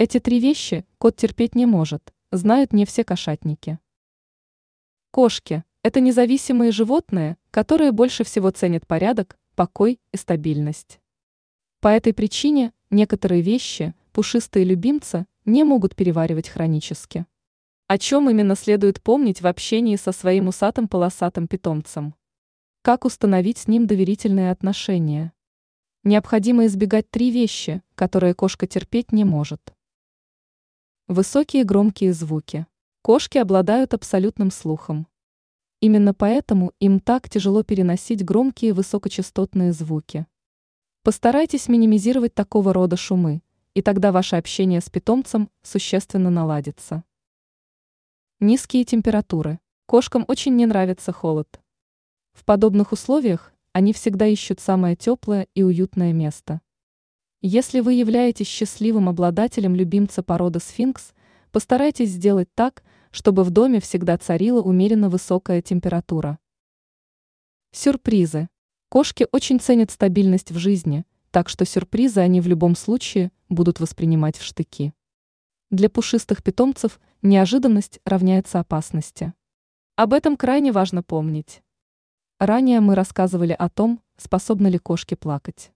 Эти три вещи кот терпеть не может, знают не все кошатники. Кошки – это независимые животные, которые больше всего ценят порядок, покой и стабильность. По этой причине некоторые вещи пушистые любимцы не могут переваривать хронически. О чем именно следует помнить в общении со своим усатым полосатым питомцем? Как установить с ним доверительные отношения? Необходимо избегать три вещи, которые кошка терпеть не может. Высокие громкие звуки. Кошки обладают абсолютным слухом. Именно поэтому им так тяжело переносить громкие высокочастотные звуки. Постарайтесь минимизировать такого рода шумы, и тогда ваше общение с питомцем существенно наладится. Низкие температуры. Кошкам очень не нравится холод. В подобных условиях они всегда ищут самое теплое и уютное место. Если вы являетесь счастливым обладателем любимца породы сфинкс, постарайтесь сделать так, чтобы в доме всегда царила умеренно высокая температура. Сюрпризы. Кошки очень ценят стабильность в жизни, так что сюрпризы они в любом случае будут воспринимать в штыки. Для пушистых питомцев неожиданность равняется опасности. Об этом крайне важно помнить. Ранее мы рассказывали о том, способны ли кошки плакать.